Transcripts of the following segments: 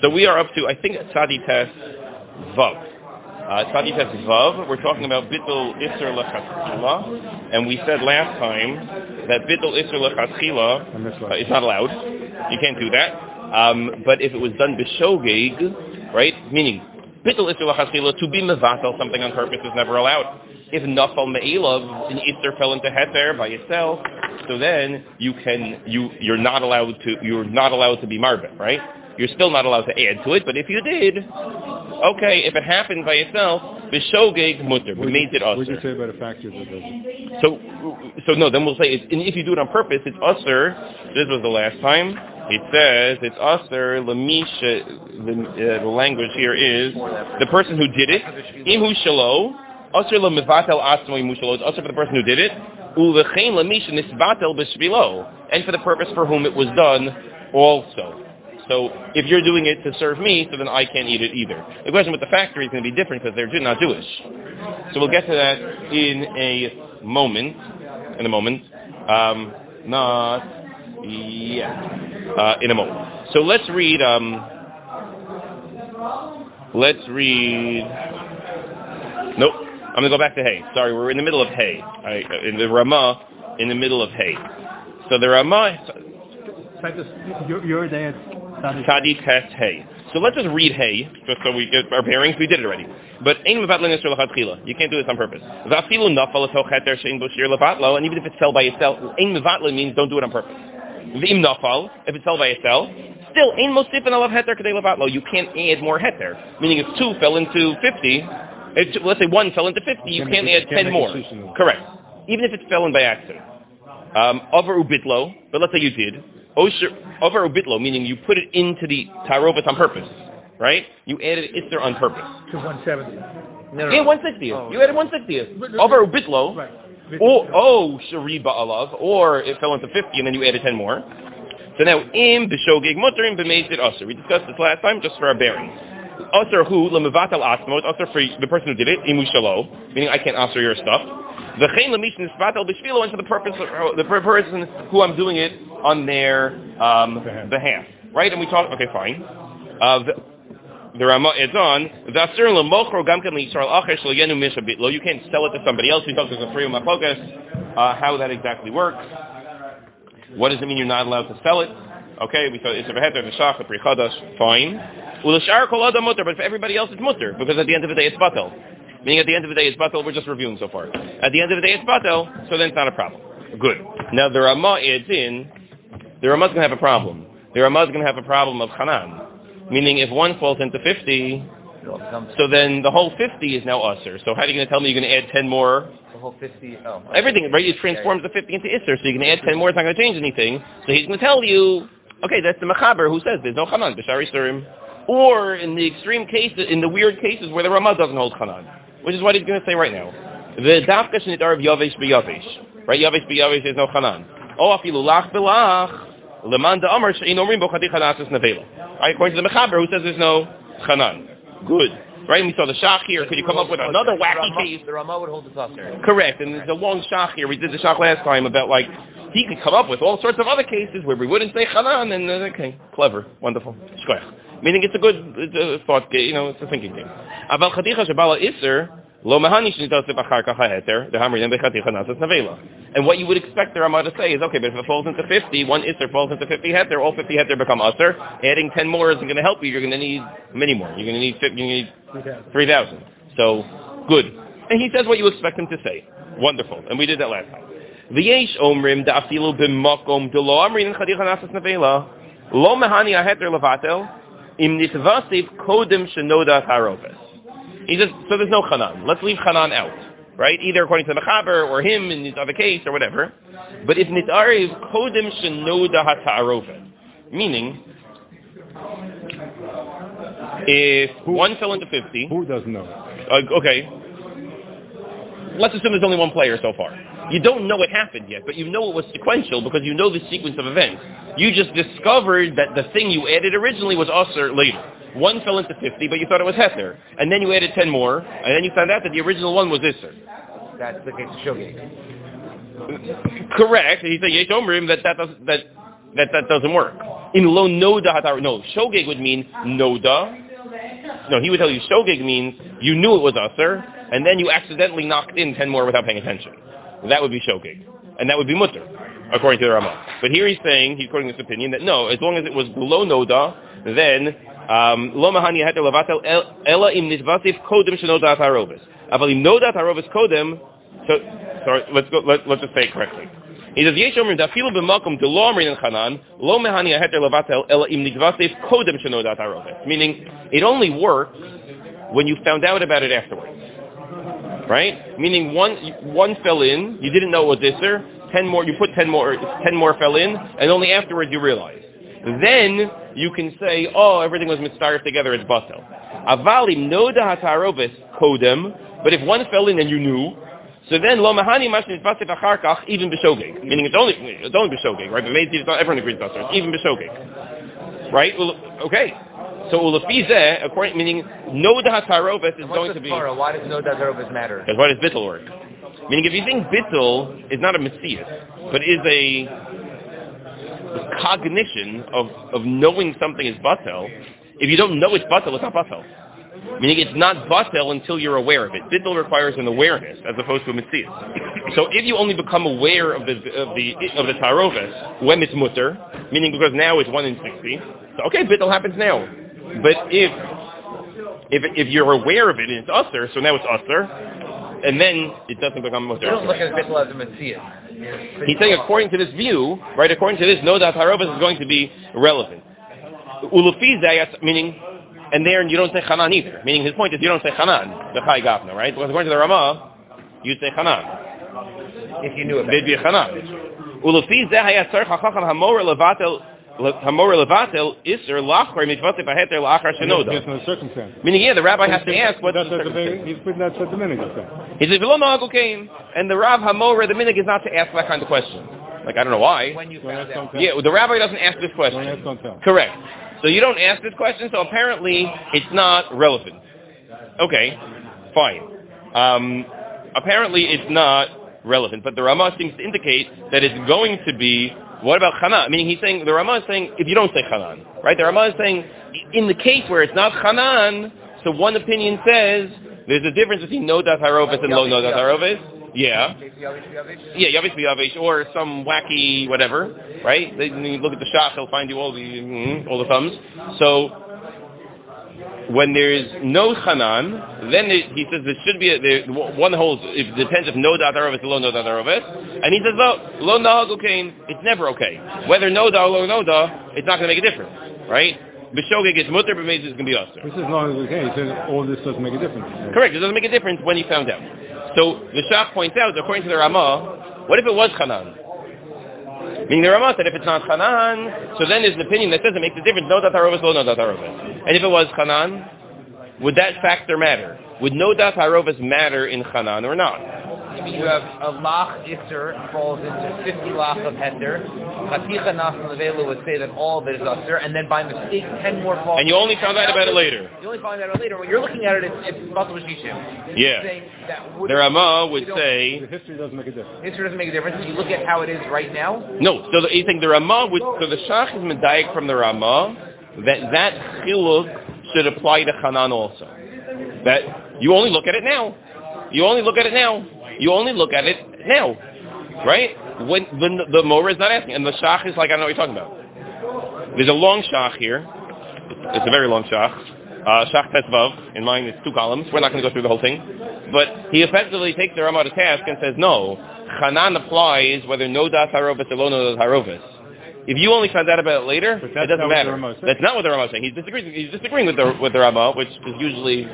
So we are up to, I think, Tzadi Test Vav. Uh, Tzadi Test Vav, we're talking about Bittul Isser Lechatchila, and we said last time that Bittul Isser Lechatchila uh, is not allowed. You can't do that. Um, but if it was done Bishogeg, right, meaning Bittul Isser Lechatchila, to be Mevatel, something on purpose is never allowed. If Nafal Me'elav, an Isser fell into Heter by itself, so then you can, you, you're not allowed to, you're not allowed to be Marbet, right? You're still not allowed to add to it, but if you did, okay, if it happened by itself, b'shogeg mutter, we made it usher. What did you say about a factor that doesn't? So, so no, then we'll say, it's, and if you do it on purpose, it's usher. This was the last time. It says it's usher. Lamisha. The, uh, the language here is the person who did it. Imu shalo. Usher lemivatel asmo imu shalo. It's usher for the person who did it. Ulechein lamisha nisbatel b'shvilo. And for the purpose for whom it was done also. So if you're doing it to serve me, so then I can't eat it either. The question with the factory is going to be different because they're not Jewish. So we'll get to that in a moment. In a moment. Um, not yet. Uh, in a moment. So let's read. Um, let's read. Nope. I'm going to go back to Hay. Sorry, we're in the middle of Hay. Right, in the Ramah, in the middle of Hay. So the Ramah. You're, you're there. Tzadi test Hey. So let's just read Hey, just so we get our bearings. We did it already. But Ein Mevatlin Yisrael L'Chatchila. You can't do this on purpose. Vafilu Nafal Eto Cheter Shein Boshir Levatlo. And even if it's fell by itself, Ein Mevatlin means don't do it on purpose. V'im Nafal, if it's fell by itself, still Ein Mosifin Alav Heter Kadei Levatlo. You can't add more Heter. Meaning if two fell into 50, if, let's say one fell into 50, you can't add 10 more. Correct. Even if it's fell in by accident. Um, over Ubitlo, but let's say you did. Over Ubitlo, meaning you put it into the Tarovis on purpose, right? You added Isser on purpose. To 170. No, no. Yeah, 160. Oh. You added 160. Over Ubitlo. Right. Or, oh, Shariba Alav, or it fell into 50 and then you added 10 more. So now, im b'shogeg mutter, im b'mezid aser. We discussed this last time just for our bearings. Aser who, lemevatal asmo, it's aser for the person who did it, imu shalo, meaning I can't aser your stuff. V'chein lemishin nisvatal b'shvilo, and for the purpose, the person who I'm doing it on their um, behalf. Right? And we talk, okay, fine. Uh, the, the Rama is on, you can't sell it to somebody else. We talked to the three focus, uh, how that exactly works. What does it mean you're not allowed to sell it? Okay, we thought it's a beheter, the shach, the Pri Chadash, fine. Well, the shar kol adam mutter, but for everybody else it's mutter, because at the end of the day it's batel. Meaning at the end of the day it's batel, we're just reviewing so far. At the end of the day it's batel, so then it's not a problem. Good. Now the Rama adds in, the Rama's going to have a problem. The Rama's going to have a problem of Hanan. Meaning if one falls into 50, so then the whole 50 is now usher. So how are you going to tell me you're going to add 10 more? The whole 50, oh. Everything, right? It transforms the 50 into Isser, so you can add 10 more, it's not going to change anything. So he's going to tell you, okay, that's the Mechaber who says there's no Hanan, Bishari Surim. Or in the extreme cases, in the weird cases where the Ramah doesn't hold Hanan, which is what he's going to say right now. The Dafka Shnit Arab Yavesh B'Yavesh. Right? Yavesh B'Yavesh, there's no Hanan. Oh, afilu lach b'lach. Leman da Amar she'in omrim bo chadi chanasis nevela. Right? According to the Mechaber, who says there's no Hanan. Good. Right? And we saw the Shach here. Could you come up with another wacky case? The Ramah would hold the saucer. Correct. And there's a long Shach here. We did the Shach last time about like, he could come up with all sorts of other cases where we wouldn't say Hanan and, uh, okay, clever, wonderful. Shkoyach. Meaning it's a good it's a thought, you know, it's a thinking game. And what you would expect the Ramah to say is, okay, but if it falls into 50, one iser falls into 50 heter, all 50 heter become usher. Adding 10 more isn't going to help you. You're going to need many more. You're going to need, need 3,000. So, good. And he says what you expect him to say. Wonderful. And we did that last time. Im nitvasiv kodem shenoda haroves. He says, so there's no chanan. Let's leave chanan out, right? Either according to the mechaber or him in this other case or whatever. But if nitarev kodem shenoda hatarovet, meaning if Who- one fell into 50, Who doesn't know? uh, okay, let's assume there's only one player so far. You don't know it happened yet, but you know it was sequential because you know the sequence of events. You just discovered that the thing you added originally was usher later. One fell into 50, but you thought it was Heter. And then you added 10 more, and then you found out that the original one was Isser. That's the case of Shogeg. Correct. He said, Yesh Omrim, that, that, does, that that that doesn't work. In lo noda hatar, no, shogeg would mean noda. No, he would tell you shogeg means you knew it was usher, and then you accidentally knocked in ten more without paying attention. That would be shogeg, and that would be mutter, according to the Rama. But here he's saying, he's quoting this opinion, that no, as long as it was below noda, then um, mahani heter levatel el- ela im nitvatif kodem harobis. Aval im nodat harobis kodem, so, sorry, let's go, let, let's just say it correctly. He says. Meaning, it only works when you found out about it afterwards. Right? Meaning one, one fell in, you didn't know it was Isser, ten more, you put ten more, ten more fell in, and only afterwards you realize. Then you can say, oh, everything was mitzvah together, it's batel. Avalim noda hatarovis kodem, but if one fell in and you knew, so then lo mahani mash nitzvasif achar kach, even b'shogeg. Meaning it's only, it's only b'shogeg, right? But maybe not, everyone agrees it's not, even b'shogeg. Right? Well, okay. So ulafizeh, according, meaning noda hatarovis is going to be, Torah? Why does no Dazarovas matter? because what does bittul work? Meaning if you think bittul is not a messias, but is a cognition of, of knowing something is batel, if you don't know it's batel, it's not batel. Meaning it's not batel until you're aware of it. Bittul requires an awareness as opposed to a messias. So if you only become aware of the of the of the tarovis when it's mutter, meaning because now it's one in sixty, so okay, bittul happens now. But if if if you're aware of it and it's usher, so now it's usher, and then it doesn't become mutter. don't look at Bittul as a Messiah. He's saying according to this view, right, according to this, no that Harobas is going to be relevant. Ulufizayat, meaning, and there you don't say Hanan either. Meaning his point is you don't say Hanan, the Chai Gafna, right? Because according to the Ramah, you say Hanan. If you knew about There'd it. be a Hanan. Ulufi zayat tzarech hachacham hamor levatel hamor levatel iser lachor mitzvot beheter lachar shenoda. Yes, no circumstance. Meaning, yeah, the rabbi has to ask what's That's the what the circumstance. He's putting that what the minute saying. He says, "V'lo nahagul kain," and the Rav Hamor, the minig is not to ask that kind of question. Like I don't know why. When you Don't found out. Yeah, the rabbi doesn't ask this Don't question. ask, don't tell. Correct. So you don't ask this question, so apparently it's not relevant. Okay, fine. Um, apparently it's not relevant, but the Ramah seems to indicate that it's going to be, what about Hanan? Meaning he's saying, the Ramah is saying, if you don't say Hanan, right? The Ramah is saying, in the case where it's not Hanan, so one opinion says, there's a difference between no dat harovis and lo no dat harovis. Yeah. Yeah, Yavish Yavish, or some wacky whatever, right? They you look at the shop, they'll find you all the mm, all the thumbs. So when there's no chanan, then it, he says there should be a, there, one holds. It depends if no dat aravis or no dat aravis, and he says lo lo nahag okain. It's never okay. Whether no da or no da, it's not going to make a difference, right? B'shogeg is mutter, but is going to be usher. This is as long as we can. He says all this doesn't make a difference. Correct. It doesn't make a difference when you found out. So the Shach points out, according to the Ramah, what if it was Hanan? Meaning the Ramah said if it's not Hanan, so then there's an opinion that says it makes a difference. No dat harovis, no dat harovis. And if it was Hanan, would that factor matter? Would no dat harovis matter in Hanan or not? You have a lach iser falls into 50 lach of hender. Chaticha nasan levela would say that all of it is usher, and then by mistake 10 more fall. And you only found out about it later. You only find out about it later. When you're looking at it, it's, it's Batal Shishim. Yeah. Saying that would, The Rama would say, The history doesn't make a difference. History doesn't make a difference. You look at how it is right now. no. So the, you think the Rama would, so the Shach is medayik from the Rama that that chiluk should apply to Hanan also. That you only look at it now. You only look at it now. You only look at it now, right? When, when the, the Mora is not asking, and the Shach is like, I don't know what you're talking about. There's a long Shach here. It's a very long Shach. Uh, Shach Tesvav. In mine, it's two columns. We're not going to go through the whole thing. But he effectively takes the Ramah to task and says, no, Hanan applies whether no das harovis or no das harovis. If you only found out about it later, it doesn't matter. That's not what the Ramah is saying. He's disagreeing. He's disagreeing with the with the Ramah, which is usually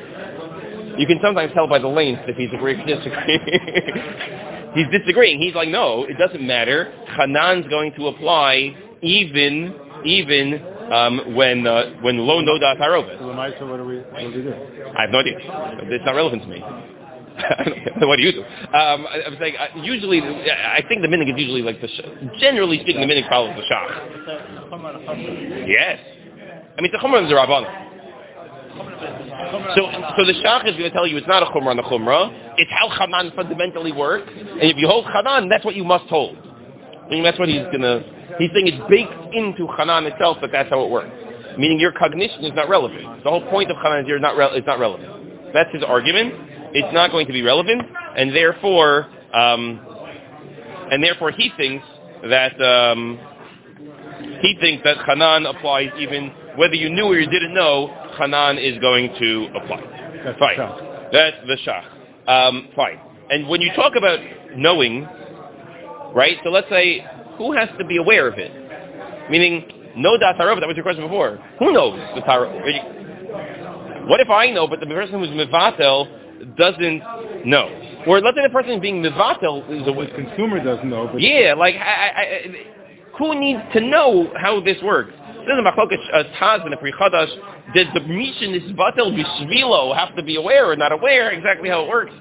you can sometimes tell by the length if he's agreeing or disagreeing. he's disagreeing. He's like, no, it doesn't matter. Hanan's going to apply even even um, when uh, when lo no das harovis. So Maisa, what do we, what do we do? I have no idea. It's not relevant to me. what do you do? Um, I, I was like, uh, usually, I think the minig is usually like the, sh- generally speaking, the minig follows the shach. Yes. I mean, the chumrah is a rabbanon. So, so the shach is going to tell you it's not a chumrah on the chumrah. It's how Hanan fundamentally works. And if you hold Hanan, that's what you must hold. I mean, that's what he's going to He's saying it's baked into Hanan itself that that's how it works. Meaning your cognition is not relevant. The whole point of Hanan is you're not re- it's not relevant. That's his argument. It's not going to be relevant, and therefore, um, and therefore he thinks that um, he thinks that Hanan applies even whether you knew or you didn't know. Hanan is going to apply. That's Fine. the shach. That's the shach. Um, fine. And when you talk about knowing, right? So let's say who has to be aware of it? Meaning, no dat tarov. That was your question before. Who knows the tarov? What if I know, but the person who's mivatel doesn't know? Or let's say the person being mivatel is The aware. consumer doesn't know, but Yeah, like I, I, I, who needs to know how this works? This is machlokas uh, Taz and a Pri Chadash. Does the Mishin is batel b'shvilo have to be aware or not aware exactly how it works?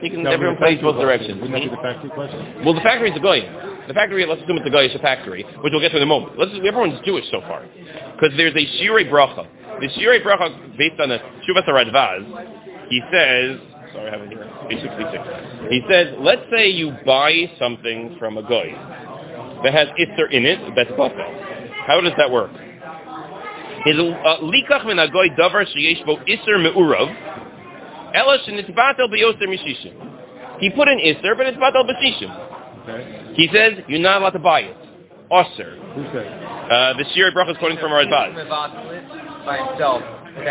You can, everyone plays both directions. Wouldn't that be the factory question? Well, the factory is a goy. The factory, let's assume it's a goyish factory, which we'll get to in a moment. Let's, everyone's Jewish so far. Because there's a shirei bracha. The shirei bracha, based on the Shuvas Radvaz, he says, sorry, I have it here, page 66. He says, let's say you buy something from a goy that has itzer in it, that's batel. How does that work? Is uh, likach min agoy davar sheyesh bo iser me'urav, ela shenitzbatel beyoser mishishim. He put an iser, but it's batel b'shishim. Okay. He says you're not allowed to buy it. Osir. Who said? Uh, the Shir Bracha is quoting from our advice. By himself.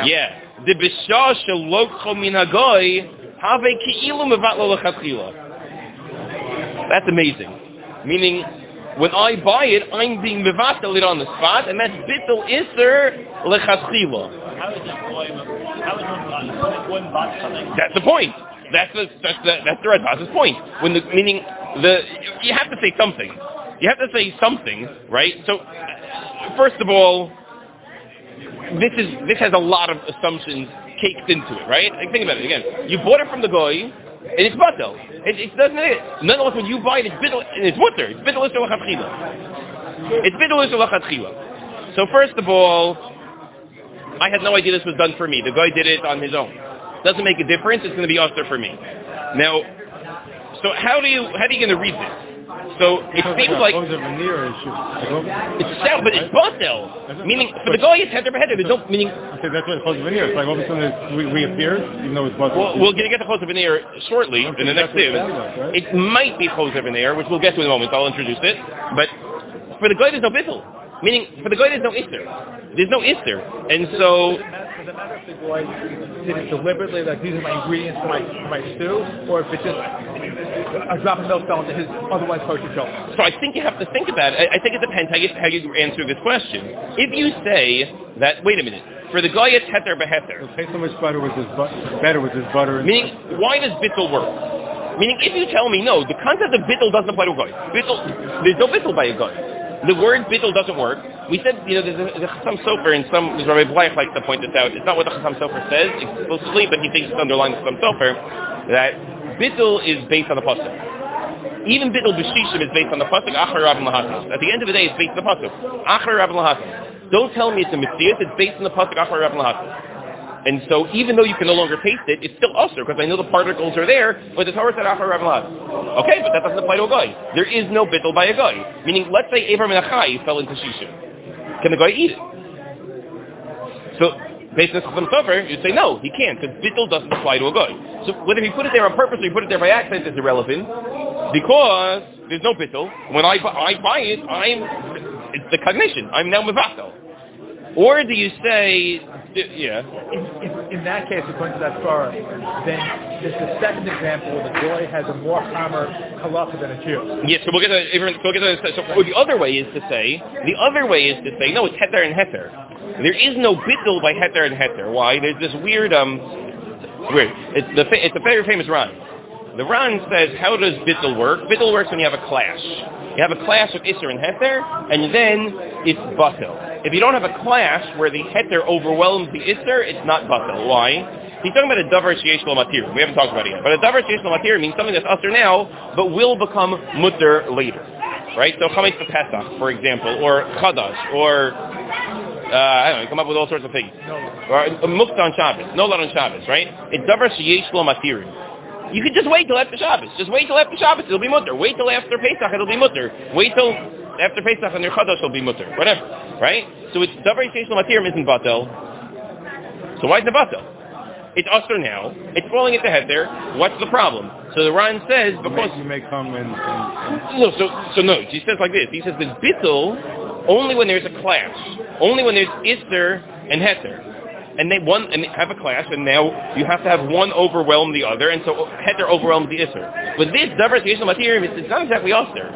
Yeah. The bishah shalokcho min hagoy have ki'ilu mevatlo lechatchila. That's amazing. Meaning, when I buy it, I'm being mevatel it on the spot, and that's bittel iser lechatchila. How is it going? How is it going back something? That's the point. That's the that's the that's the Radbaz's point. When the meaning the you have to say something. You have to say something, right? So first of all, this is this has a lot of assumptions caked into it, right? Like, think about it again. You bought it from the goy, and it's batel. It, it doesn't. Nonetheless, when you buy it, it's bidel, and it's mutter. It's bidel isur lachatchila. It's bidel isur lachatchila. So first of all, I had no idea this was done for me. The guy did it on his own. Doesn't make a difference. It's going to be usher for me. Now, so how do you how are you going to read this? So it seems like Close a veneer issue. It's sound, but it's batel. Meaning for the guy, it's header by header. There's no meaning. Said that's what close a veneer. It's like all of a sudden it re- reappears, even though it's buzzing. We'll, we'll get get the close of shortly Okay, in the next day. it right? It might be an air, which we'll get to in a moment. I'll introduce it. But for the guy, there's no bittel. Meaning for the guy, there's no ister. There's no ister, and so Does it matter if the boy did it deliberately, like these are my ingredients for my for my stew, or if it's just a drop of milk fell into his otherwise kosher jar? So I think you have to think about it. I, I think it depends how you, how you answer this question. If you say that, wait a minute, for the guy it's heter beheter, It tastes so much better with this but better with this butter. And meaning why does bittel work? Meaning if you tell me no, the concept of bittel doesn't apply to a guy. Bittel, there's no bittel by a guy. The word bittel doesn't work. We said, you know, there's a Chassam Sofer, and some, Rabbi Bleich likes to point this out. It's not what the Chassam Sofer says explicitly, but he thinks it's underlying the Chassam Sofer, that bittel is based on the pasuk. Even bittel b'shishim is based on the pasuk achar rabin lahatas. At the end of the day, it's based on the pasuk achar rabin lahatas. Don't tell me it's a mitzvah. It's based on the pasuk achar rabin lahatas. And so even though you can no longer taste it, it's still usher because I know the particles are there, but the Torah said achar rabin. Okay, but that doesn't apply to a guy. There is no bittel by a guy. Meaning, let's say Abraham and Achai fell into shishim. Can the guy eat it? So based on Chassam Sofer, you'd say no, he can't, because bittul doesn't apply to a guy. So whether he put it there on purpose or he put it there by accident is irrelevant, because there's no bittul. When I, I buy it, I'm, it's the cognition. I'm now mevatel. Or do you say, yeah, In, in, in that case, according to that Torah, then there's the second example where the boy has a more hammer halacha than a Jew. Yes, so we'll get to, so we'll get to so the other way is to say, the other way is to say, no, it's heter and heter. There is no bittul by heter and heter. Why? There's this weird, um, weird. It's the it's a very famous Ran. The Ran says, how does bittul work? Bittul works when you have a clash. You have a clash of Isser and Heter, and then it's Batil. If you don't have a clash where the Heter overwhelms the Isser, it's not Batil. Why? He's talking about a davar sheyesh lo matir. We haven't talked about it yet. But a davar sheyesh lo matir means something that's usher now, but will become mutter later. Right? So chametz Pesach, for example, or chadash, or uh, I don't know, you come up with all sorts of things. Or a mukta on Shabbos, no lot on Shabbos, right? It's davar sheyesh lo matir. You could just wait till after Shabbos. Just wait till after Shabbos, it'll be mutter. Wait till after Pesach, it'll be mutter. Wait till after Pesach and your Chodesh will be mutter, whatever, right? So it's davar yisrael matirim isn't batel. So why is it batel? It's usher now. It's falling into head there. What's the problem? So the Ran says You because you may come and, and no, so so no. He says like this. He says there's bittul only when there's a clash, only when there's ister and heter, and they one and they have a clash, and now you have to have one overwhelm the other, and so heter overwhelms the ister. But this davar yisrael matirim, it's it's not exactly usher.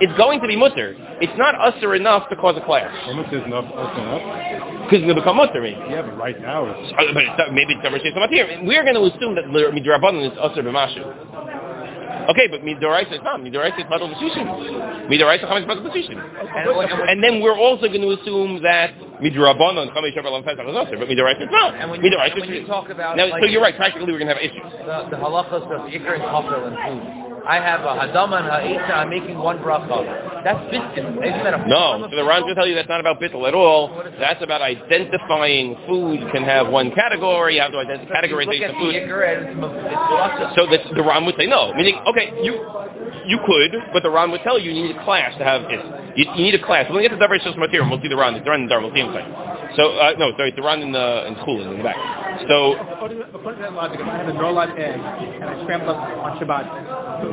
It's going to be mutter. It's not usher enough to cause a clash almost is enough, enough. because it's going to become mutter. maybe. Yeah, but right now it's Uh, But it's maybe it's davar yisrael matirim. We're going to assume that midrabanan is usher b'mashu. Okay, but midoraisa is not. Midoraisa is patel b'shishim. Midoraisa chametz patel b'shishim. And, then we're also going to assume that midrabanan chametz shabbal and pesach is but midoraisa is not. and when you, Midoraisa when you is talk about now, like, so you're right. Practically, we're going to have issues. the, the halachas of ikr and kafel and food. I have a hadama and ha'isa. I'm making one bracha. That's biscuit. Isn't that a No, so the Ron will tell you that's not about bittul at all. That's about identifying food can have one category. You have to identify look categorization of the food. ikr it's, it's. So the Ron would say no, meaning okay, you you could, but the Ron would tell you you need a class to have it. You, you need a class. When we get to Davar Shos Material, we'll see the Ron. The Ron in Dar, we'll see him. So uh, no, sorry, the Ron in the in Chulin in the back. So According to according to that logic, if I have a no live egg and I scramble up on Shabbat,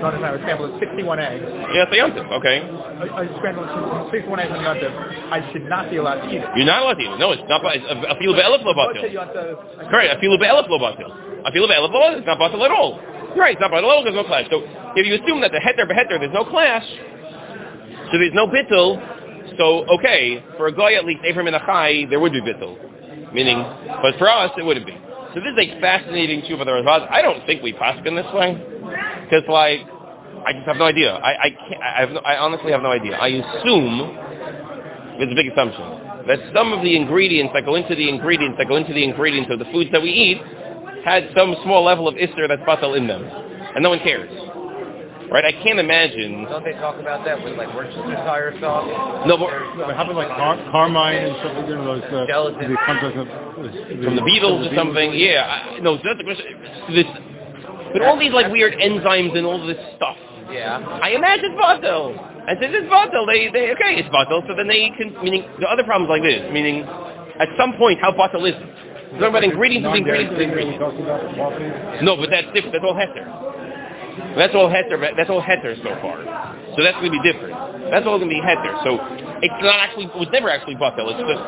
not I scramble 61 eggs, yeah, it's a yontif, okay. I, I scramble 61 eggs on Yontif, I should not be allowed to eat it. You're not allowed to eat it. No, it's not. It's a, a filu be'elef lo batil. you want to- Correct. A filu be'elef lo batil. A filu be'elef lo batil. It's not batil at all. Right. It's not batil at all. There's no clash. So if you assume that the heter beheter, there's no clash, so there's no bittul. So okay, for a guy at least, Ephraim and Achai, there would be bittul. Meaning, but for us, it wouldn't be. So this is a fascinating tshuva of the Ravaz. I don't think we pass in this way, because like, I just have no idea. I I, can't, I, have no, I honestly have no idea. I assume it's a big assumption that some of the ingredients that go into the ingredients that go into the ingredients of the foods that we eat had some small level of ister that's batal in them, and no one cares. Right? I can't imagine. Don't they talk about that with like Worcestershire sauce? No, but But how about like car- carmine and stuff like that? Those, uh, Gelatin. the comes from, from the beetles or something. Yeah, I, no, that's the question. This, but all these like weird enzymes and all this stuff. Yeah. I imagine batal. And since it's batal, they, they okay, it's batal. So then they can meaning the other problems like this, meaning at some point how batal is it? We're talking about ingredients the ingredients the ingredients. No, but that's different. That's all heter. That's all heter. That's all heter so far. So that's going to be different. That's all going to be heter. So it's not actually. It was never actually batel. It's just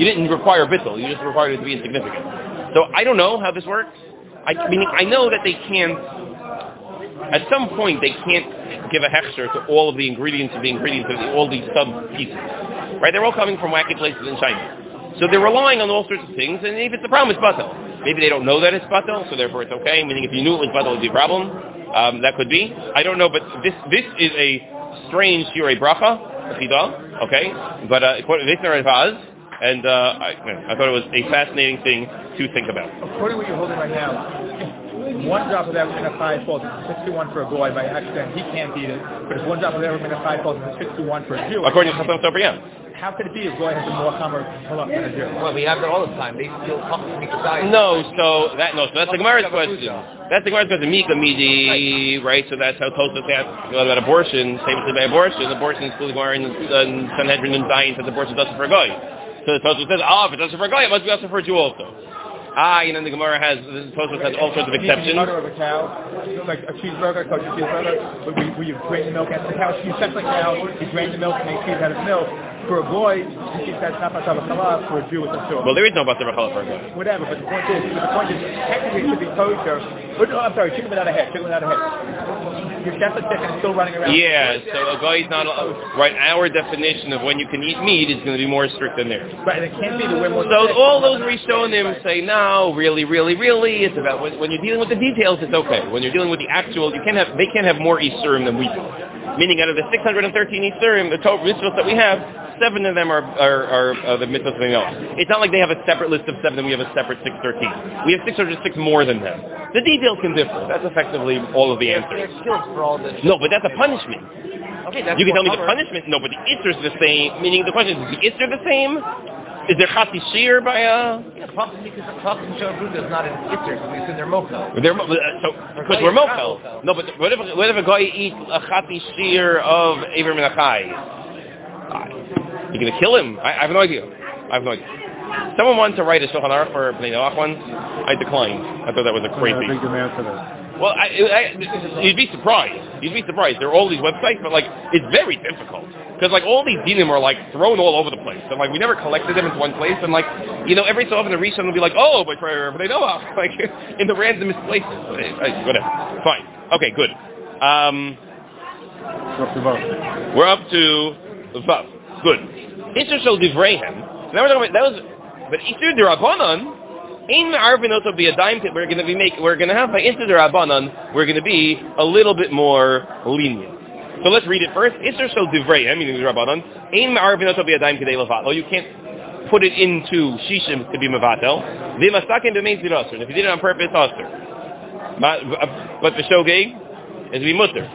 you didn't require bittel. You just required it to be insignificant. So I don't know how this works. I meaning I know that they can't. At some point, they can't give a hechsher to all of the ingredients of the ingredients of the, all these sub pieces. Right? They're all coming from wacky places in China. So they're relying on all sorts of things, and if it's a problem, it's batel. Maybe they don't know that it's batel, so therefore it's okay. Meaning, if you knew it was batel, it would be a problem. Um, that could be. I don't know, but this this is a strange shiurei bracha, okay? But uh, according to Vaz, and uh, I, I thought it was a fascinating thing to think about. According to what you're holding right now, one drop of everything at five falls into 61 for a boy by accident, he can't eat it. But if one drop of everything at five falls into 61 for a Jew, According to Chasam Sofer, yeah. How could it be a boy has a more common halach than a Jew? Well, we have that all the time. They still talk to me beside. No, so that no, so that's the Gemara's question. That's the Gemara's question. Mika midi, right? So that's how Tosfos has you know, about abortion. Same Famously by abortion, abortion is the Gemara in, in Sanhedrin and Zion says abortion doesn't for a guy. So the Tosfos says, oh, if it doesn't for a guy, it must be also for a Jew also. Ah, you know, the Gemara has the Tosfos has all sorts of You eat the exceptions. udder of a cow, like a cheeseburger, coach a cheeseburger, where, we, where you drain the milk out of the cow. You set the cow, you drain the milk, and make cheese out of milk. For a boy, you keep that top on top. For a Jew, it's a sure. Well, there is no Basar B'chala for a guy. Whatever, but the point is, the point is, technically it should be kosher. But, no, I'm sorry, chicken without a head, chicken without a head. Your is chicken is still running around. Yeah, so a guy is not right. Our definition of when you can eat meat is going to be more strict than theirs. Right, and it can't be the way more So all those Rishonim say, no, really, really, really, it's about, when, when you're dealing with the details, it's okay. When you're dealing with the actual, you can't have, they can't have more Isurim than we do. Meaning out of the 613 Isurim, the total mitzvahs that we have, seven of them are, are, are, are the mitzvahs we know. It's not like they have a separate list of seven and we have a separate 613. We have 606 more than them. The details can differ. That's effectively all of the They're answers. skills for all this. No, but that's a punishment. Okay, that's You can tell me the punishment. No, but the is the same. Meaning the question is, is the Isser the same? Is there Chati Shir by a... Yeah, Fox because Fox and Show Bruta is not an Itzer because it's in their mocha. They're, uh, so, because we're mokel. No, but what if, what if a guy eats a chati shir of Aver Menachai? You're going to kill him? I, I have no idea. I have no idea. Someone wanted to write a Shulchan Aruch for Bnei Noach once. I declined. I thought that was a crazy. big demand for that. Well, I, I, you'd be surprised. You'd be surprised. There are all these websites, but like, it's very difficult because like all these dinim are like thrown all over the place. And like we never collected them into one place. And like, you know, every so often the Rishon will be like, oh, but for but they know like in the randomest places. Whatever. Fine. Okay. Good. Um, So up to vote. we're up to Vav. Good. Isser shel divreihem. Now we're talking about that was, but Isser derabanan. In Arvin also be a dime. We're going to be make. We're going to have by Isser derabanan. We're going to be a little bit more lenient. So let's read it first. Isser shel divreihem, meaning derabanan. In Arvin also be a dime kedei levatlo. You can't put it into shishim to be mevatel. V'masakin b'mein zirasur. If you did it on purpose, aser. But the shogeg is be mutter.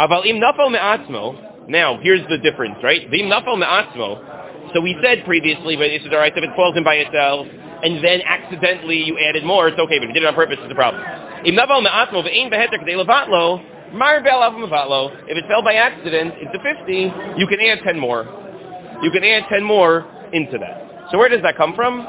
Aval im nafal me'atzmo. Now, here's the difference, right? V'im nafal me'atzmo. So we said previously, but this is alright, if it falls in by itself, and then accidentally you added more, it's okay, but if you did it on purpose, it's a problem. Im nafal me'atzmo v'im beheter k'dei mar bel av mevatlo. If it fell by accident into 50, you can add 10 more. You can add 10 more into that. So where does that come from?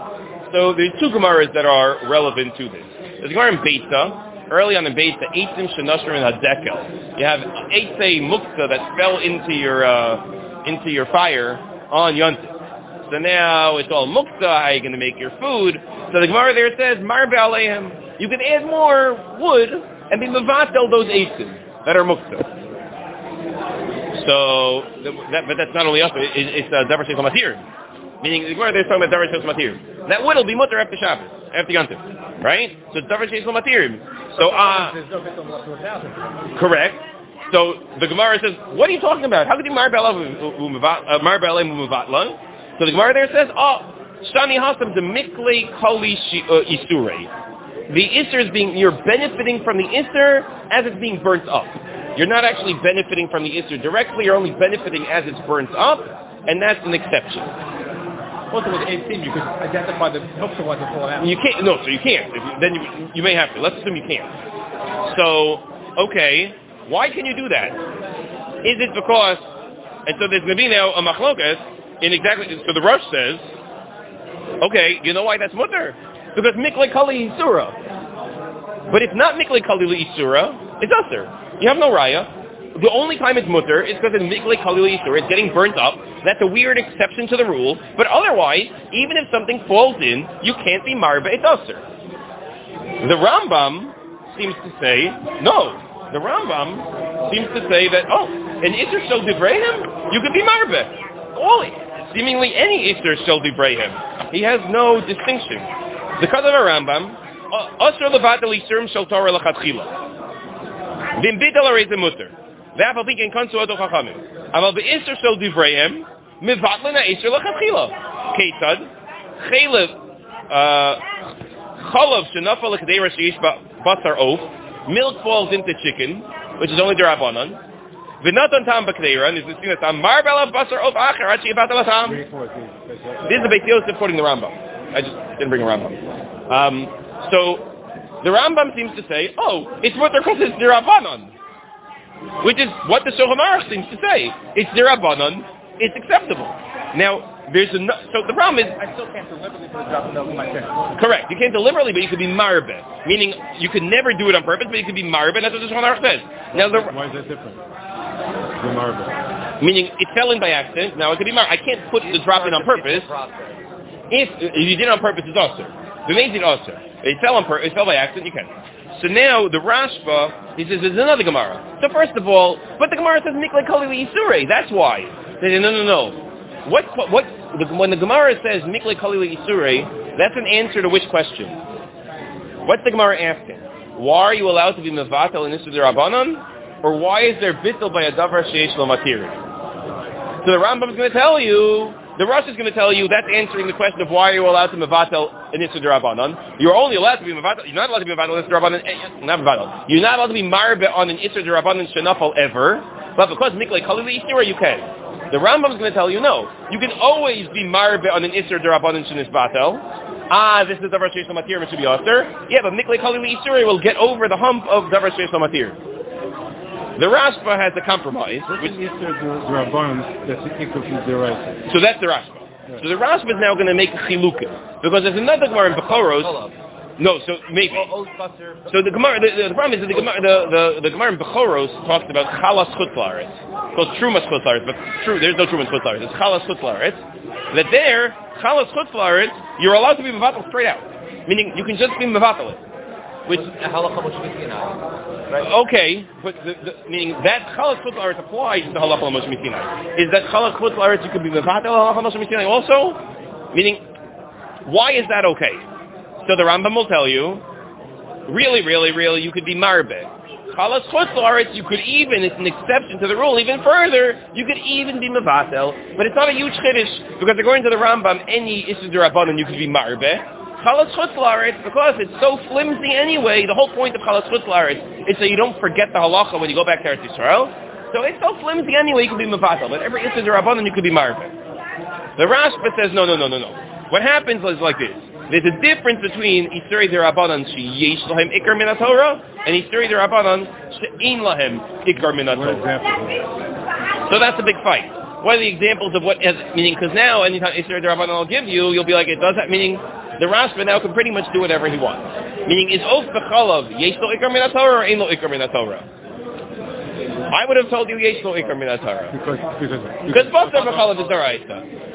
So there's two Gemaras that are relevant to this. There's a Gemara in Beitza, early on in Beitza, Eitzim Shenashrim and Hadekel. You have Eitzei Mukta that fell into your, uh, into your fire on Yontif. So now it's all Mukta, how are you going to make your food? So the Gemara there says, Mar Aleim, you can add more wood and be Mavatel those Eitzim that are Mukta. So, that, but that's not only us, it, it's uh, Davar Sheikhel Matir. Meaning, the Gemara there's talking about Davar Sheikhel Matir. That wood will be mutter after Shabbos, after Yontif. Right? So Davar Sheikhel Matir. So, uh, correct. So the Gemara says, what are you talking about? How could you Mar Ba'alem Muvatla? So the Gemara there says, oh, Shani Hasam the Mikle Kali uh, Isure. The Isser is being, you're benefiting from the Isser as it's being burnt up. You're not actually benefiting from the Isser directly, you're only benefiting as it's burnt up, and that's an exception. Also with 18, you could identify the. You can't, no, so you can't. If then you, you may have to. Let's assume you can't. So, okay, why can you do that? Is it because, and so there's going to be now a machlokas in exactly, so the Rosh says, okay, you know why that's mutter? Because mikle kali isura. But it's not mikle kali isura, it's usher. You have no raya. The only time it's mutter is because it's mikle kali isura, it's getting burnt up. That's a weird exception to the rule. But otherwise, even if something falls in, you can't be marba, it's. The Rambam seems to say, no. The Rambam seems to say that, oh, an Isser Shel Divrehim, you could be Marbe. All, seemingly any Isser Shel Divrehim. He has no distinction. Because of a Rambam, Asr Levatel Isurim Shel Torah Lechatchila. Vim Bidel Arezim Mutter. Ve'af al Pikin Kansu Ado Chachamim. Aval Be'isser Shel Divrehim, Mivatlin HaIsser Lechatchila. Ketzad, Chelev, uh, Chalav Shenafal Lekadei Rashish Basar Oaf, milk falls into chicken, which is only as mar b'alav basar of acher, achi about the tam. Three, four, three. That's it. This is the Beit Yosef quoting the Rambam. I just didn't bring a Rambam. Um, so, the Rambam seems to say, oh, it's what they're called is derabanan. Which is what the Shulchan Aruch seems to say. It's derabanan, it's acceptable. Now, there's a, no- so the problem is, I still can't deliberately put a drop of milk in my chicken. Correct. You can't deliberately, but you could be marbe. Meaning, you could never do it on purpose, but you could be marbe. That's what the Shulchan Aruch says. Now, the, Why is that different? The marble. meaning it fell in by accident. Now it could be marbe. I can't put the drop in on purpose. If, if you did it on purpose, it's also. The main thing also. It fell on pur- It fell by accident. You can. So now the Rashba, he says there's another Gemara. So first of all, but the Gemara says Mikle Kali Yisure. That's why. They say, no, no, no. What, what, the, when the Gemara says Mikle Kali Yisure, that's an answer to which question? What's the Gemara asking? Why are you allowed to be Mevatel in Isra Rabbanon? Or why is there bittel by a Davar Sheish Lamatir? So the Rambam is going to tell you, the Rosh is going to tell you that's answering the question of why are you allowed to Mevatel in Isra Rabbanon. You're only allowed to be Mevatel, you're not allowed to be Mevatel in Isra Rabbanon, eh, not Mevatel. You're not allowed to be Marbe on an Isra Rabbanon Shenafal ever, but because Mikle Kalili Isra, you can. The Rambam is going to tell you no. You can always be Marbe on an Isra Rabbanon Shenis Batel. Ah, this is Davar Sheish Matir, it should be Aser. Yeah, but Mikle Kalili Isra will get over the hump of Davar Sheish Matir. The Rashba has a compromise. Which, an Easter Rabbanon that's equal to the so that's the Rashba. So the Rashba is now going to make a chilukim because there's another Gemara in Bechoros. No, so maybe. Oh, So the Gemara, the, the, the problem is that the Gemara, the, the, the Gemara in Bechoros talks about chalas chutzlaretz. It's called trumas chutzlaretz, but true, there's no trumas chutzlaretz. It's chalas chutzlaretz. That there, chalas chutzlaretz, you're allowed to be mevatel straight out. Meaning, you can just be mevatel it. Which, Halacha Right? okay, but the, the, meaning that chalas chutzlaretz applies to halacha moshe mitinai. Is that chalas chutzlaretz you can be mevatel halacha moshe mitinai also? Meaning, why is that okay? So the Rambam will tell you, really, really, really, you could be marbe. Chalas chutzlaretz, you could even, it's an exception to the rule, even further, you could even be mevatel, but it's not a huge chiddush, because according to the Rambam, any issue and you could be marbe. Chalas chutzlaretz, because it's so flimsy anyway, the whole point of chalas chutzlaretz is so you don't forget the halacha when you go back to Eretz Yisrael. So it's so flimsy anyway, you can be mevatel, but every issue you could be marbe. The Rashba says, no, no, no, no, no. What happens is like this. There's a difference between Isuri Derabanan sheyesh lahem ikar min Torah and Isuri Derabanan she'in lahem ikar min Torah. So that's a big fight. What are the examples of what has, meaning, because now anytime Isuri Derabanan will give you, you'll be like, it does that, meaning the Rashba now can pretty much do whatever he wants. Meaning, is Of Bechalav yesh lo ikar min Torah or ein lo ikar min Torah? I would have told you yesh lo ikar min Torah. Because, because, Because Basar Bechalav is Daraisa.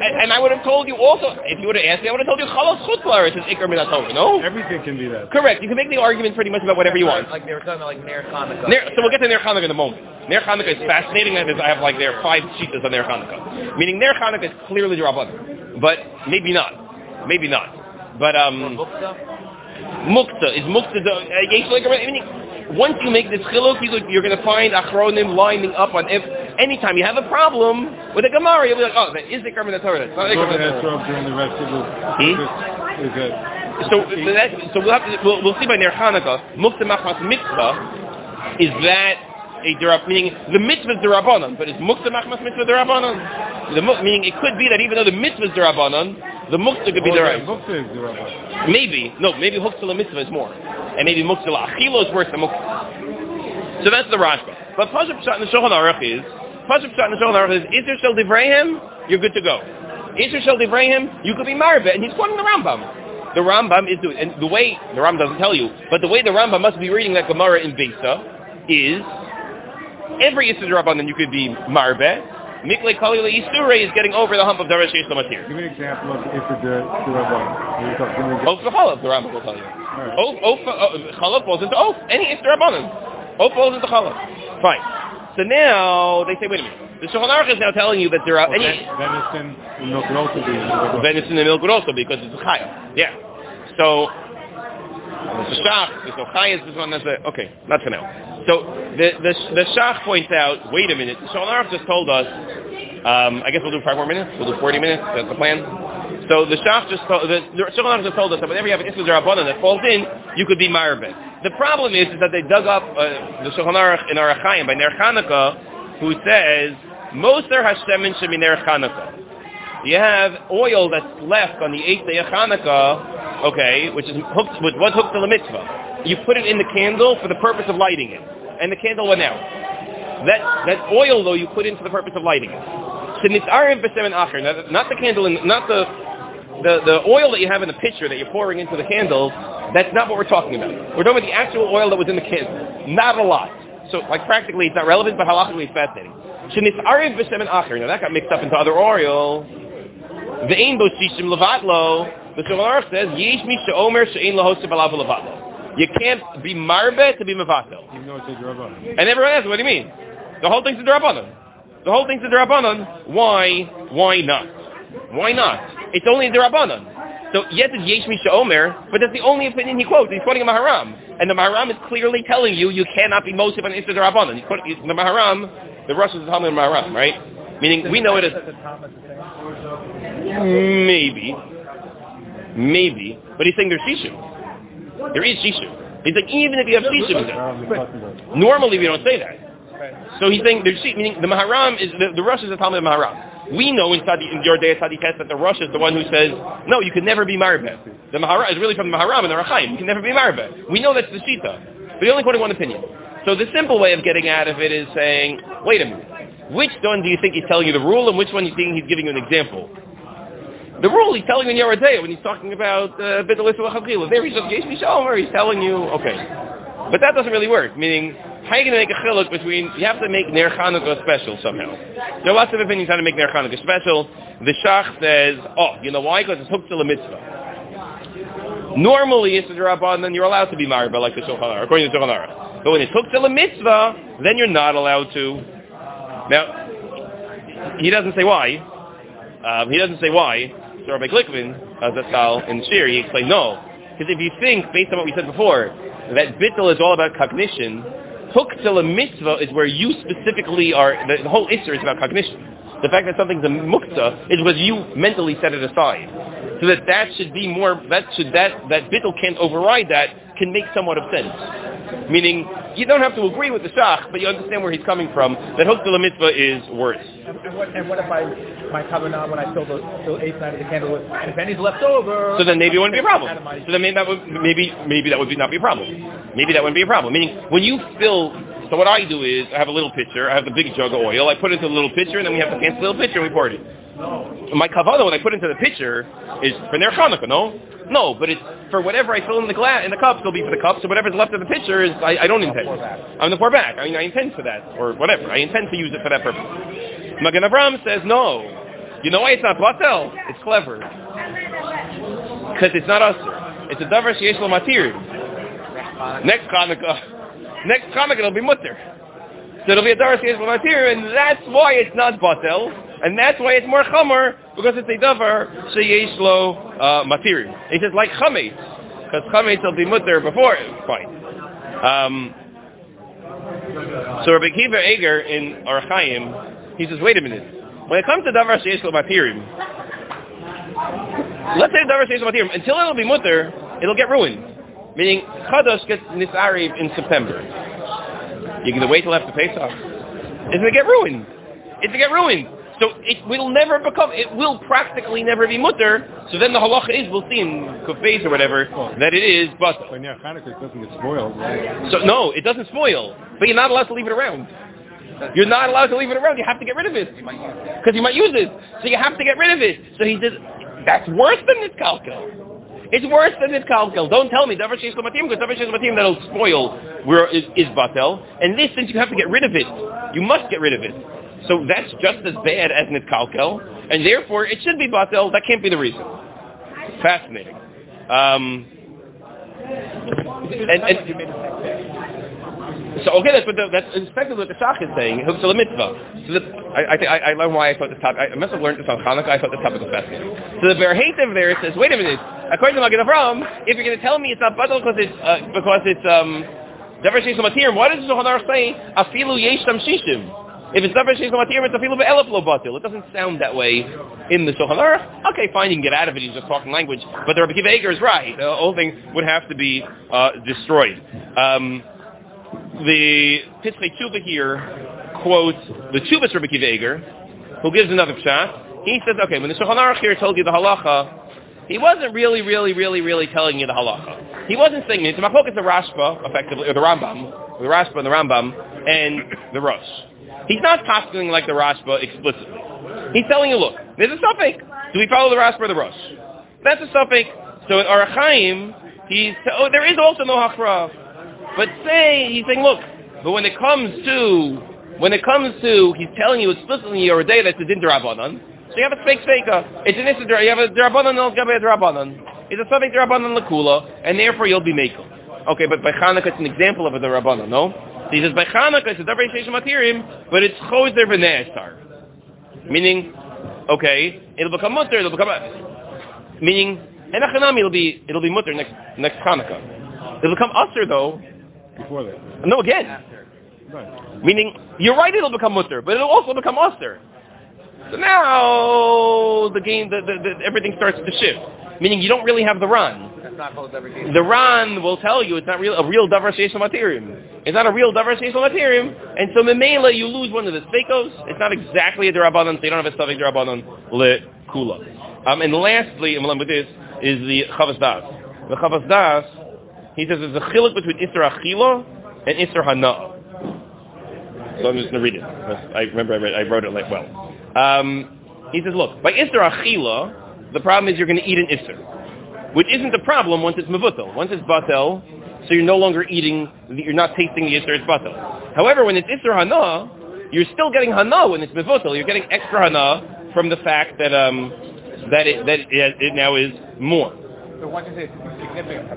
And, and I would have told you also, if you would have asked me, I would have told you Chalos Chutzlaris is Ikar Min HaTorah, no? everything can be that. Correct. You can make the argument pretty much about whatever you want. Like they were talking about like Ner Hanukkah. Ner, so we'll get to Ner Hanukkah in a moment. Ner Hanukkah is fascinating. That is, I have like there are five sheets on Ner Hanukkah. Meaning Ner Hanukkah is clearly Rabbanan. But maybe not. Maybe not. But, um, Mukta. Is Mukta the, uh, I mean, once you make this chiluk, you, you're going to find achronim lining up on if, anytime you have a problem with a Gemara, you'll be like, oh, that is the Karman Torah. That's not the Go Karman ahead, Torah. during the rest of the... Hmm? Is that... So, so, that, so we'll, have to, we'll, we'll see by Ner Hanukkah, Mukta Machmas Mitzvah, is that a derab, meaning the mitzvah is derabanan, but is Mukta Machmas Mitzvah derabanan? The, meaning it could be that even though the mitzvah is derabanan, the Mukta could be Oh, derabanan. that Mukta is the rabbi. Maybe. No, maybe Huktala mitzvah is more. And maybe Muktala Achilo is worse than Muktala. So that's the Rashba. But Pashup Pshat in the Shulchan Aruch is, Pashup Pshat in the Shulchan Aruch is, Isser Shel Divrahim, you're good to go. Isser Shel Divrahim, you could be Maribet, and he's quoting the Rambam. The Rambam is doing, and the way, the Rambam doesn't tell you, but the way the Rambam must be reading that Gemara in Besa is, every Isser Rabbanan you could be Maribet, Mikle Kalila Isure is getting over the hump of Darash Yesh Lamatir. Give me an example of if the the rabbi. Give me an example. Oath for the Rambam will tell you. Oath, oath, uh, falls into oath. Any Isra Rabbanan. Oath falls into Chalav. Fine. So now, they say, wait a minute. The Shulchan Aruch is now telling you that there are Well, any... Venison and milk would also be. Venison and milk would also be, because it's a chaya. Yeah. So, the Shach, so chaya is this one that's a... Okay, not for now. So, the, the, the Shach points out, wait a minute, Shulchan Aruch just told us, um, I guess we'll do five more minutes, we'll do 40 minutes, that's the plan. So the Shach just told, the, the Shulchan Aruch just told us that whenever you have an Isra Rabbanan that falls in, you could be Marbet. The problem is, is that they dug up uh, the Shulchan Aruch in Orach Chayim by Ner Chanukah, who says, Moser Hashemin Shemin Chanukah. You have oil that's left on the eighth day of Hanukkah, okay, which is hooked, with what's hooked to the mitzvah. You put it in the candle for the purpose of lighting it, and the candle went out. That that oil though you put in for the purpose of lighting it. Shenitzarim b'semen acher. Not the candle, in, not the the the oil that you have in the pitcher that you're pouring into the candle. That's not what we're talking about. We're talking about the actual oil that was in the candle. Not a lot. So like practically it's not relevant, but halachically it's fascinating. Now that got mixed up into other oil. The ein bo shishim levatlo. The Shulchan Aruch says yesh mi she'omer she'ein lahosib alav levatlo. You can't be marbe to be mevatel. Even though it's a. And everyone asks, what do you mean? The whole thing's a drabanan. The whole thing's a drabanan. Why? Why not? Why not? It's only a drabanan. So yes, it's yesh mi she'omer, but that's the only opinion he quotes. He's quoting a Maharam, and the Maharam is clearly telling you you cannot be mosif on Isra quoting the Maharam. The Russians are telling the Maharam, right? Meaning we know it as maybe, maybe, but he's saying there's shishu. There is shishu. He's like even if you have shishu, in there. Normally we don't say that. So he's saying there's shi- meaning the Maharam is the, the Rosh is the Talmud of Maharam. We know in Sadi in your day Sadi test that the Rosh is the one who says no, you can never be Maribet. The Maharam is really from the Maharam and the Rachaim. You can never be Maribet. We know that's the Shita, but he only quoted one opinion. So the simple way of getting out of it is saying, wait a minute, which one do you think he's telling you the rule, and which one do you think he's giving you an example? The rule he's telling you in Yoreh De'ah when he's talking about uh, Bidal Isra There he's just he's telling you, okay. But that doesn't really work, meaning, how are you going to make a chiluk between, you have to make Ner Chanukah special somehow. There are lots of opinions how to make Ner Chanukah special. The Shach says, oh, you know why? Because it's hooked to the mitzvah. Normally, it's a Rabban, then you're allowed to be married, by like the Shulchan Aruch, according to the Shulchan Aruch. But when it's hooked to the mitzvah, then you're not allowed to. Now, he doesn't say why. Um, he doesn't say why. So Rabbi Glickman, as a style in Shir, he explained no. Because if you think, based on what we said before, that bittul is all about cognition, hook till a mitzvah is where you specifically are, the, whole isser is about cognition. The fact that something's a mukta is because you mentally set it aside. So that that should be more, that should, that, that bittul can't override that, can make somewhat of sense. Meaning, you don't have to agree with the shach, but you understand where he's coming from, that a mitzvah is worse. And, what, and what if I, my kavanah, when I fill the, the eighth night of the candle with, and if any's left over... So then maybe it wouldn't be a problem. So then maybe that would, maybe, maybe that would be, not be a problem. Maybe that wouldn't be a problem. Meaning, when you fill so what I do is I have a little pitcher, I have the big jug of oil, I put it into the little pitcher, and then we have the fancy little pitcher and we pour it. My kavana when I put into the pitcher is for Ner Chanukah, no? No, but it's for whatever I fill in the glass in the cups, it'll be for the cups. So whatever's left of the pitcher is I, I don't intend. I'm to pour back. I mean, I intend for that or whatever. I intend to use it for that purpose. Magen Avraham says no. You know why it's not batel? It's clever because it's not us. It's a davar sheyesh matir. Next Chanukah, next Chanukah it'll be mutter. So it'll be a davar sheyesh matir, and that's why it's not batel. And that's why it's more chomer, because it's a davar sheyesh lo uh, matir. He says like chametz, because chametz will be mutter before. Fine. Um, so Rabbi Akiva Eiger in Orach Chayim, he says, wait a minute. When it comes to davar sheyesh matirim, let's say davar sheyesh matirim, until it'll be mutter, it'll get ruined. Meaning, Chadosh gets nisariv in September. You're going to wait till after Pesach. It's going to get ruined. It's going to get ruined. So it will never become, it will practically never be mutter. So then the halacha is, we'll see in Kufes or whatever, that it is but. When yeah, Hanukkah doesn't get spoiled, right? So no, it doesn't spoil. But you're not allowed to leave it around. You're not allowed to leave it around. You have to get rid of it. Because you might use it. So you have to get rid of it. So he says, that's worse than this kalka. It's worse than this kalkel. Don't tell me davar sheis matim because davar sheis matim that'll spoil where is, is batel. And this, since you have to get rid of it, you must get rid of it. So that's just as bad as nitkalkel, and therefore it should be batel. That can't be the reason. Fascinating. Um, and, and, so okay, that's what the, that's exactly what the Shach is saying. To the mitzvah. So the, I, I, I learned why I thought this topic. I must have learned this on Hanukkah. I thought this topic was fascinating. So the Be'er Heitev there says, wait a minute. According to Magen Avram, if you're going to tell me it's not badal because it's uh, because it's um, why does the Aruch say Afilu Yesh Shishim? If it's Dever Sheish Matirim, it's Afilu Be'elef Lo Batil. It doesn't sound that way in the Shulchan Aruch. Okay, fine, you can get out of it. He's just talking language. But the Rabbi Akiva Eiger is right. The whole thing would have to be uh, destroyed. Um, the Pitzchei Tshuva here quotes the Tshuvas Rabbi Akiva Eiger, who gives another pshat. He says, okay, when the Shulchan Aruch here told you the halacha, he wasn't really, really, really, really telling you the halacha. He wasn't saying it. it's Machlokas the Rashba, effectively, or the Rambam, the Rashba and the Rambam, and the Rosh. He's not postulating like the Rashba explicitly. He's telling you, look, there's a suffix. Do we follow the Rashba or the Rosh? That's a suffix. So in Orach Chayim, he's, oh, there is also no hachra. But say, he's saying, look, but when it comes to, when it comes to, he's telling you explicitly your day that's a din derabanan. So you have a sfek sfeika. It's an issa you have a derabanan al gabe derabanan. It's a suffix derabanan lakula, and therefore you'll be makel. Okay, but by Chanukah it's an example of a derabanan, no? So he says by Chanukah it's a davar sheish matirim, but it's choser v'ne'estar. Meaning, okay, it'll become mutter, it'll become, a, meaning, enachanami it'll be, it'll be mutter next, next Chanukah. It'll become usher though, Before that. no, again. Right. Meaning, you're right, it'll become mutter, but it'll also become usher. So now the game, the, the, the, everything starts to shift. Meaning, you don't really have the run. Not called every. The Ran will tell you it's not real, a real davar sheyesh materium. It's not a real davar sheyesh materium, and so memela you lose one of the spekos. It's not exactly a derabanan, so you don't have a suffix derabanan le kula. Um, and lastly, and with this is the Chavas Da'as. The Chavas Da'as, he says there's a chiluk between isra achila and Isser Hana. So I'm just going to read it. I remember I, read, I wrote it like well. Um, he says, look, by Isser Achila, the problem is you're going to eat an Isser, which isn't a problem once it's Mavutel. Once it's Batel, so you're no longer eating, you're not tasting the Isser, it's Batel. However, when it's Isser Hana, you're still getting Hana when it's Mavutel. You're getting extra Hana from the fact that, um, that, it, that it, it now is more. So once you say it's significant,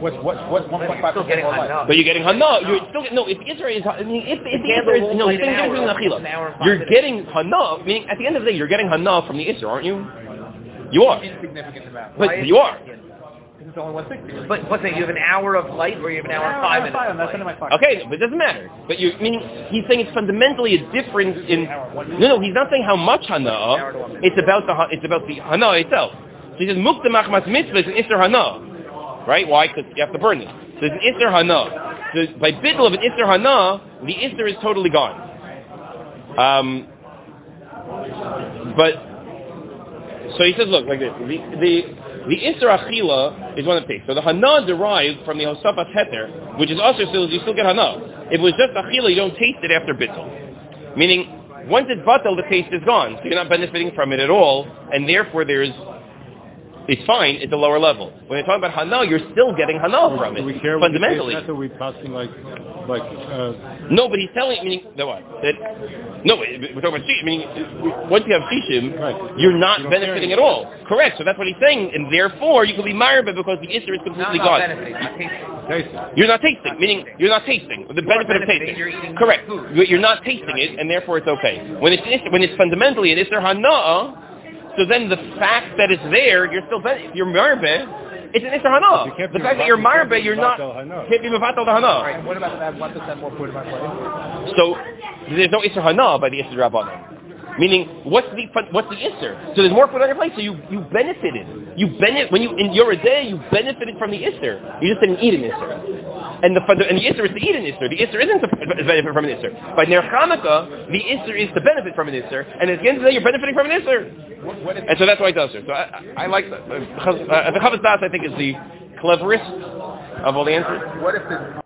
what's what's what's one point five Still getting more hana. But you're getting hana. You're still no. If Israel is, I mean, if, if the Israel is no, it's an the difference hour, between an hour and achila. five You're minutes. getting hana. Meaning, at the end of the day, you're getting hana from the Israel, aren't you? You are. Insignificant amount. But Why you are. significant? It's only one sixty. But what's that? You have an hour of light, or you have an hour and five minutes? of That's light? my pocket. Okay, but it doesn't matter. But you meaning he's saying it's fundamentally a difference in. No, no, he's not saying how much hana. It's about the it's about the hana itself. So he says mukta machmas mitzvah is an isser hana, right? Why? Because you have to burn it. So it's an isser hana. So by bittul of an isser hana, the isser is totally gone. Um, but so he says, look, like this. The the the isser achila is one of the things. So the hana derived from the hosafat heter, which is also still you still get hana. If it was just achila, you don't taste it after bittul. Meaning, once it's batal, the taste is gone, so you're not benefiting from it at all, and therefore there's it's fine. at the lower level. When you're talking about hana, you're still getting hana from it. Do we it care what the fundamentally. taste Are we passing like, like, uh, No, but he's telling meaning that what that no, we're talking about shishim. Meaning once you have shishim, Right. you're not You benefiting at all. Correct. So that's what he's saying, and therefore you can be married because the isser is Not, completely not gone. benefiting. Not tasting. You're not tasting, meaning you're not tasting the benefit of tasting. you're eating Correct. food. You- You're not tasting it, and therefore it's okay. When it's when it's fundamentally an isser hana, so then the fact that it's there, you're still ben- you're marbe, it's an isser You hana. can't The be fact that you're can't marbe, be you're not mevatel hana. can't be mevatel the hana. And what about that one percent more food about what? So there's no Isser Hana by the Isser Rabbanon. Meaning, what's the what's the Isser? So there's more food on your plate, so you, you benefited. You benefit when you in your day you benefited from the Isser. You just didn't eat an Isser. And the and the Isser is to eat an Isser. The Isser isn't to benefit from an Isser. By Ner Chanukah, the Isser is to benefit from an Isser, and at the end of the day you're benefiting from an Isser. What, what if And so that's why it does it. So I, I I like that. Uh, the Das I think is the cleverest of all the answers. what if the